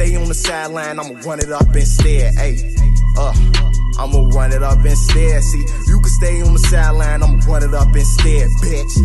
stay on the sideline, I'ma run it up instead. Hey, uh, I'ma run it up instead. See, you can stay on the sideline, I'ma run it up instead, bitch.